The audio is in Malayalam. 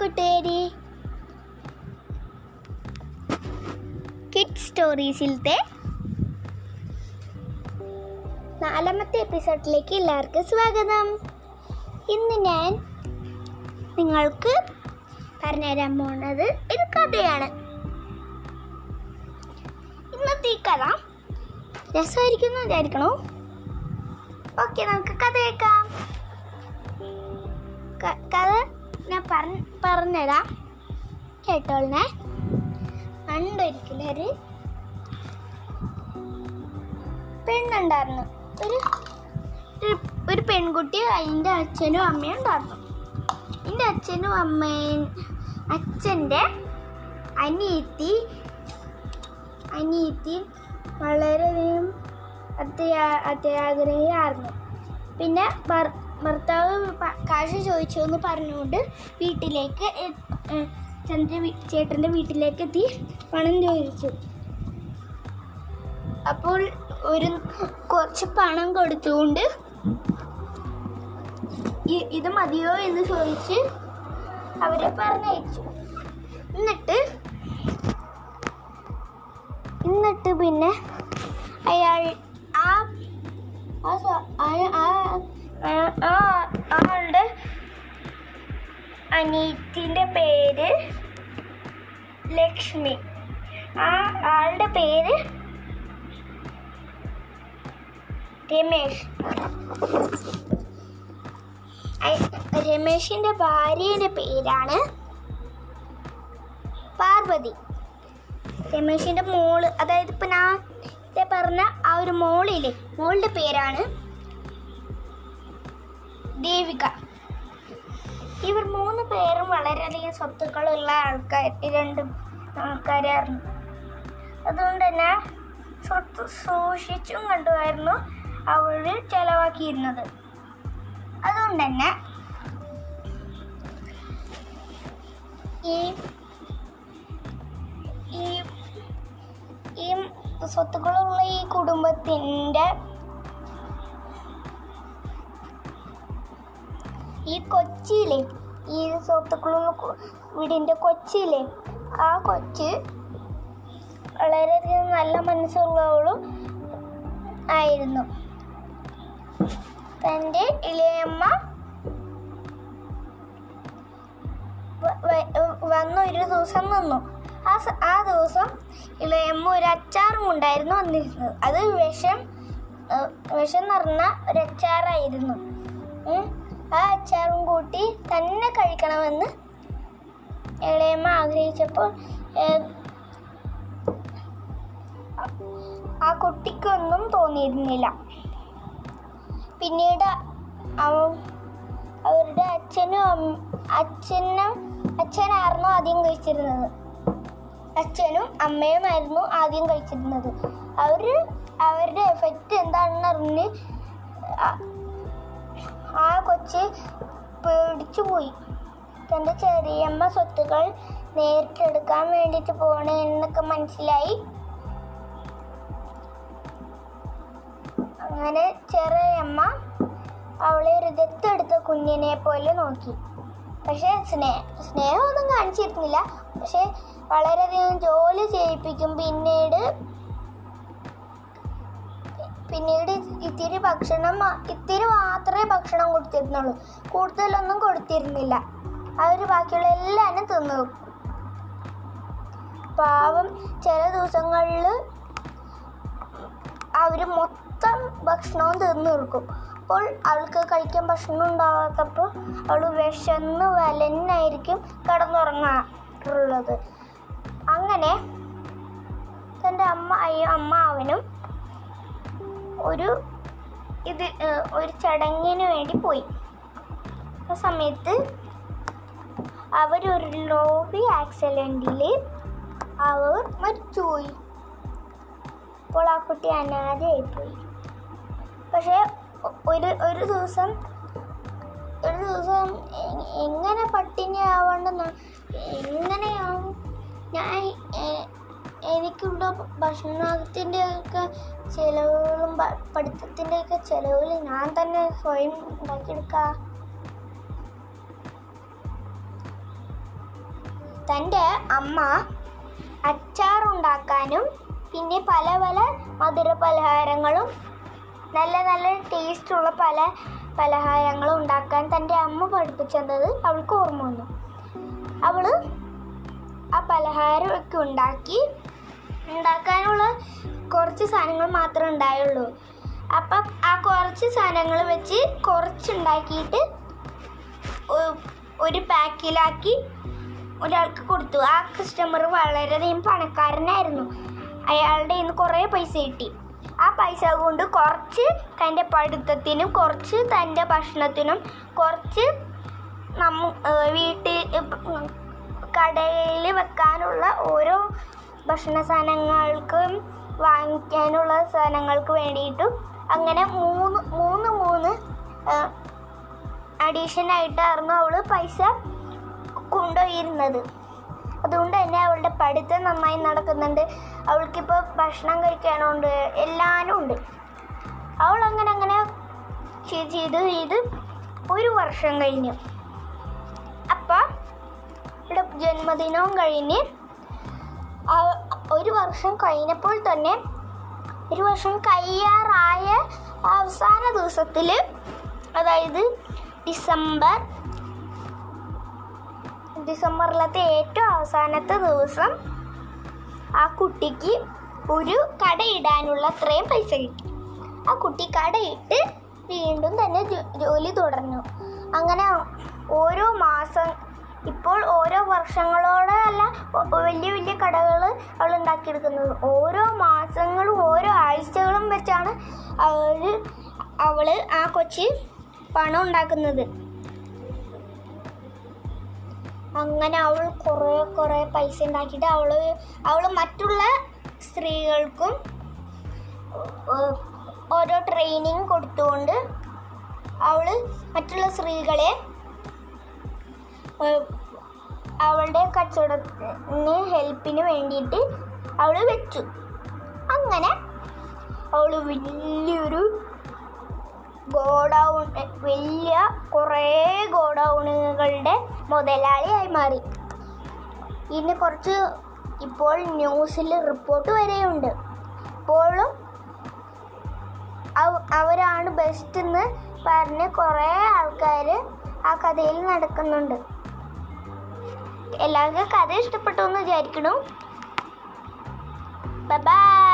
കൂട്ടുകാരി കിഡ് സ്റ്റോറീസിലത്തെ നാലാമത്തെ എപ്പിസോഡിലേക്ക് എല്ലാവർക്കും സ്വാഗതം. ഇന്ന് ഞാൻ നിങ്ങൾക്ക് പറഞ്ഞുതരാൻ പോകുന്നത് ഒരു കഥയാണ്. ഇന്നത്തെ ഈ കഥ രസമായിരിക്കുന്നു വിചാരിക്കണോ? ഓക്കെ നമുക്ക് കഥ കേൾക്കാം. കഥ ഞാൻ പറഞ്ഞ പറഞ്ഞുതരാം കേട്ടോളനെ? പണ്ടൊരിക്കലൊരു പെണ്ണുണ്ടായിരുന്നു. ഒരു ഒരു- പെൺകുട്ടി അതിന്റെ അച്ഛനും അമ്മയും ഉണ്ടായിരുന്നു. എന്റെ അച്ഛനും അമ്മയും അച്ഛന്റെ അനിയത്തി അനിയത്തി വളരെയധികം അത്യാ അത്യാഗ്രഹിയായിരുന്നു. പിന്നെ ഭർത്താവ് കാശ് ചോദിച്ചു എന്ന് പറഞ്ഞുകൊണ്ട് വീട്ടിലേക്ക് ചന്ദ്ര ചേട്ടന്റെ വീട്ടിലേക്ക് എത്തി പണം ചോദിച്ചു. അപ്പോൾ ഒരു കുറച്ച് പണം കൊടുത്തുകൊണ്ട് ഇത് മതിയോ എന്ന് ചോദിച്ച് അവരെ പറഞ്ഞയച്ചു. എന്നിട്ട് എന്നിട്ട് പിന്നെ അയാൾ ആ ആളുടെ അനിയത്തിന്റെ പേര് ലക്ഷ്മി. ആ ആളുടെ പേര് രമേശ്. രമേശിന്റെ ഭാര്യയുടെ പേരാണ് പാർവതി. രമേശിന്റെ മോൾ അതായത് ഇപ്പം ഞാൻ ദേ പറഞ്ഞ ആ ഒരു മോളില്ലേ മോളുടെ പേരാണ് ദേവിക. ഇവർ മൂന്ന് പേരും വളരെയധികം സ്വത്തുക്കളുള്ള ആൾക്കാർ രണ്ട് ആൾക്കാരായിരുന്നു അതുകൊണ്ട് തന്നെ സ്വത്ത് സൂക്ഷിച്ചും കണ്ടുമായിരുന്നു അവൾ ചെലവാക്കിയിരുന്നത്. അതുകൊണ്ട് തന്നെ ഈ ഈ സ്വത്തുക്കളുള്ള ഈ കുടുംബത്തിന്റെ ഈ കൊച്ചിയിലെ ഈ സ്വത്തുക്കളുള്ള വീടിന്റെ കൊച്ചിയിലെ ആ കൊച്ച് വളരെയധികം നല്ല മനസ്സുള്ളവളും ആയിരുന്നു. തന്റെ ഇളയമ്മ വ- വ- ഒരു ദിവസം നിന്നു. ആ ആ ദിവസം ഇളയമ്മ ഒരു അച്ചാറും ഉണ്ടായിരുന്നു വന്നിരുന്നത്. അത് വിഷം വിഷം നിറഞ്ഞ ഒരു അച്ചാറായിരുന്നു. ആ അച്ചാറും കൂട്ടി തന്നെ കഴിക്കണമെന്ന് ഇളയമ്മ ആഗ്രഹിച്ചപ്പോൾ ആ കുട്ടിക്കൊന്നും തോന്നിയിരുന്നില്ല. പിന്നീട് അവ- അവരുടെ അച്ഛനും അച്ഛനും അച്ഛനായിരുന്നു ആദ്യം കഴിച്ചിരുന്നത്. അച്ഛനും അമ്മയുമായിരുന്നു ആദ്യം കഴിച്ചിരുന്നത്. അവർ അവരുടെ എഫക്റ്റ് എന്താണെന്ന് അറിഞ്ഞ് ആ- കൊച്ച് പേടിച്ചു പോയി തന്റെ ചെറിയമ്മ സ്വത്തുക്കൾ നേരിട്ടെടുക്കാൻ വേണ്ടിയിട്ട് പോകണേ എന്നൊക്കെ മനസ്സിലായി. അങ്ങനെ ചെറിയമ്മ അവളെ ഒരു ദത്തെടുത്ത കുഞ്ഞിനെ പോലെ നോക്കി. പക്ഷേ സ്നേഹ സ്നേഹമൊന്നും കാണിച്ചിരുന്നില്ല. പക്ഷെ വളരെയധികം ജോലി ചെയ്യിപ്പിക്കും. പിന്നീട് പിന്നീട് ഇത്തിരി ഭക്ഷണം ഇത്തിരി മാത്രമേ ഭക്ഷണം കൊടുത്തിരുന്നുള്ളൂ. കൂടുതലൊന്നും കൊടുത്തിരുന്നില്ല. അവർ ബാക്കിയുള്ള എല്ലാവരും തിന്നു പാവം ചില ദിവസങ്ങളിൽ അവർ മൊത്തം ഭക്ഷണവും തിന്നു കൊടുക്കും. അപ്പോൾ അവൾക്ക് കഴിക്കാൻ ഭക്ഷണം ഉണ്ടാകാത്തപ്പോൾ അവൾ വിശന്ന് വലന്നായിരിക്കും കിടന്നുറങ്ങാറുള്ളത്. അങ്ങനെ തന്റെ അമ്മ അമ്മാവനും ഒരു ഇത് ഒരു ചടങ്ങിന് വേണ്ടി പോയി. ആ സമയത്ത് അവരൊരു ലോബി ആക്സിഡന്റിൽ അവർ മരിച്ചുപോയി. അപ്പോൾ ആ കുട്ടി അനാഥയായിപ്പോയി. പക്ഷേ ഒരു ഒരു ദിവസം ഒരു ദിവസം എങ്ങനെ പട്ടിണി എങ്ങനെയാവും ഞാൻ എ- എനിക്കിവിടെ ഭക്ഷണത്തിന്റെ ഒക്കെ ചിലവുകളും പഠിത്തത്തിന്റെ ഒക്കെ ചിലവുകൾ ഞാൻ തന്നെ സ്വയം ഉണ്ടാക്കിയെടുക്കാം. തന്റെ അമ്മ അച്ചാറുണ്ടാക്കാനും പിന്നെ പല പല മധുര പലഹാരങ്ങളും നല്ല നല്ല ടേസ്റ്റുള്ള പല പലഹാരങ്ങളും ഉണ്ടാക്കാൻ തന്റെ അമ്മ പഠിപ്പിച്ചത് അവൾക്ക് ഓർമ്മ വന്നു. അവൾ ആ പലഹാരമൊക്കെ ഉണ്ടാക്കി ഉണ്ടാക്കാനുള്ള കുറച്ച് സാധനങ്ങൾ മാത്രമേ ഉണ്ടായുള്ളൂ. അപ്പം ആ കുറച്ച് സാധനങ്ങൾ വെച്ച് കുറച്ചുണ്ടാക്കിയിട്ട് ഒരു പാക്കിലാക്കി ഒരാൾക്ക് കൊടുത്തു. ആ കസ്റ്റമർ വളരെയധികം പണക്കാരനായിരുന്നു. അയാളുടെ നിന്ന് കുറേ പൈസ കിട്ടി. ആ പൈസ കൊണ്ട് കുറച്ച് തന്റെ പഠിത്തത്തിനും കുറച്ച് തന്റെ ഭക്ഷണത്തിനും കുറച്ച് നമ്മ വീട്ടിൽ കടയിൽ വെക്കാനുള്ള ഓരോ ഭക്ഷണ സാധനങ്ങൾക്കും വാങ്ങിക്കാനുള്ള സാധനങ്ങൾക്ക് വേണ്ടിയിട്ടും അങ്ങനെ മൂന്ന് മൂന്ന് മൂന്ന് അഡീഷനായിട്ടായിരുന്നു അവൾ പൈസ കൊണ്ടുപോയിരുന്നത് അതുകൊണ്ട് തന്നെ അവളുടെ പഠിത്തം നന്നായി നടക്കുന്നുണ്ട്. അവൾക്കിപ്പോൾ ഭക്ഷണം കഴിക്കാനുണ്ട് എല്ലാനും ഉണ്ട്. അവൾ അങ്ങനെ അങ്ങനെ ചെയ്ത് ചെയ്ത് ചെയ്ത് ഒരു വർഷം കഴിഞ്ഞു. അവളുടെ ജന്മദിനവും കഴിഞ്ഞ് ഒരു വർഷം കഴിഞ്ഞപ്പോൾ തന്നെ ഒരു വർഷം കഴിയാറായ അവസാന ദിവസത്തിൽ അതായത് ഡിസംബർ ഡിസംബറിലത്തെ ഏറ്റവും അവസാനത്തെ ദിവസം ആ കുട്ടിക്ക് ഒരു കടയിടാനുള്ള അത്രയും പൈസ കിട്ടി. ആ കുട്ടി കടയിട്ട് വീണ്ടും തന്നെ ജോലി തുടർന്നു. അങ്ങനെ ഓരോ മാസം ഇപ്പോൾ ഓരോ വർഷങ്ങളോടല്ല വലിയ വലിയ കടകൾ അവൾ ഉണ്ടാക്കിയെടുക്കുന്നത്. ഓരോ മാസങ്ങളും ഓരോ ആഴ്ചകളും വെച്ചാണ് അവൾ അവൾ ആ കൊച്ചി പണം ഉണ്ടാക്കുന്നത്. അങ്ങനെ അവൾ കുറേ കുറേ പൈസ ഉണ്ടാക്കിയിട്ട് അവൾ അവൾ മറ്റുള്ള സ്ത്രീകൾക്കും ഓരോ ട്രെയിനിങ് കൊടുത്തുകൊണ്ട് അവൾ മറ്റുള്ള സ്ത്രീകളെ അവളുടെ കച്ചവടത്തിന് ഹെൽപ്പിന് വേണ്ടിയിട്ട് അവൾ വെച്ചു. അങ്ങനെ അവൾ വലിയൊരു ഗോഡൗൺ വലിയ കുറേ ഗോഡൗണുകളുടെ മുതലാളിയായി മാറി. ഇനി കുറച്ച് ഇപ്പോൾ ന്യൂസിൽ റിപ്പോർട്ട് വരെയുണ്ട്. ഇപ്പോഴും അവരാണ് ബെസ്റ്റ് എന്ന് പറഞ്ഞ് കുറേ ആൾക്കാർ ആ കഥയിൽ നടക്കുന്നുണ്ട്. എല്ലാവർക്കും കഥ ഇഷ്ടപ്പെട്ടു എന്ന് വിചാരിക്കണു ബൈ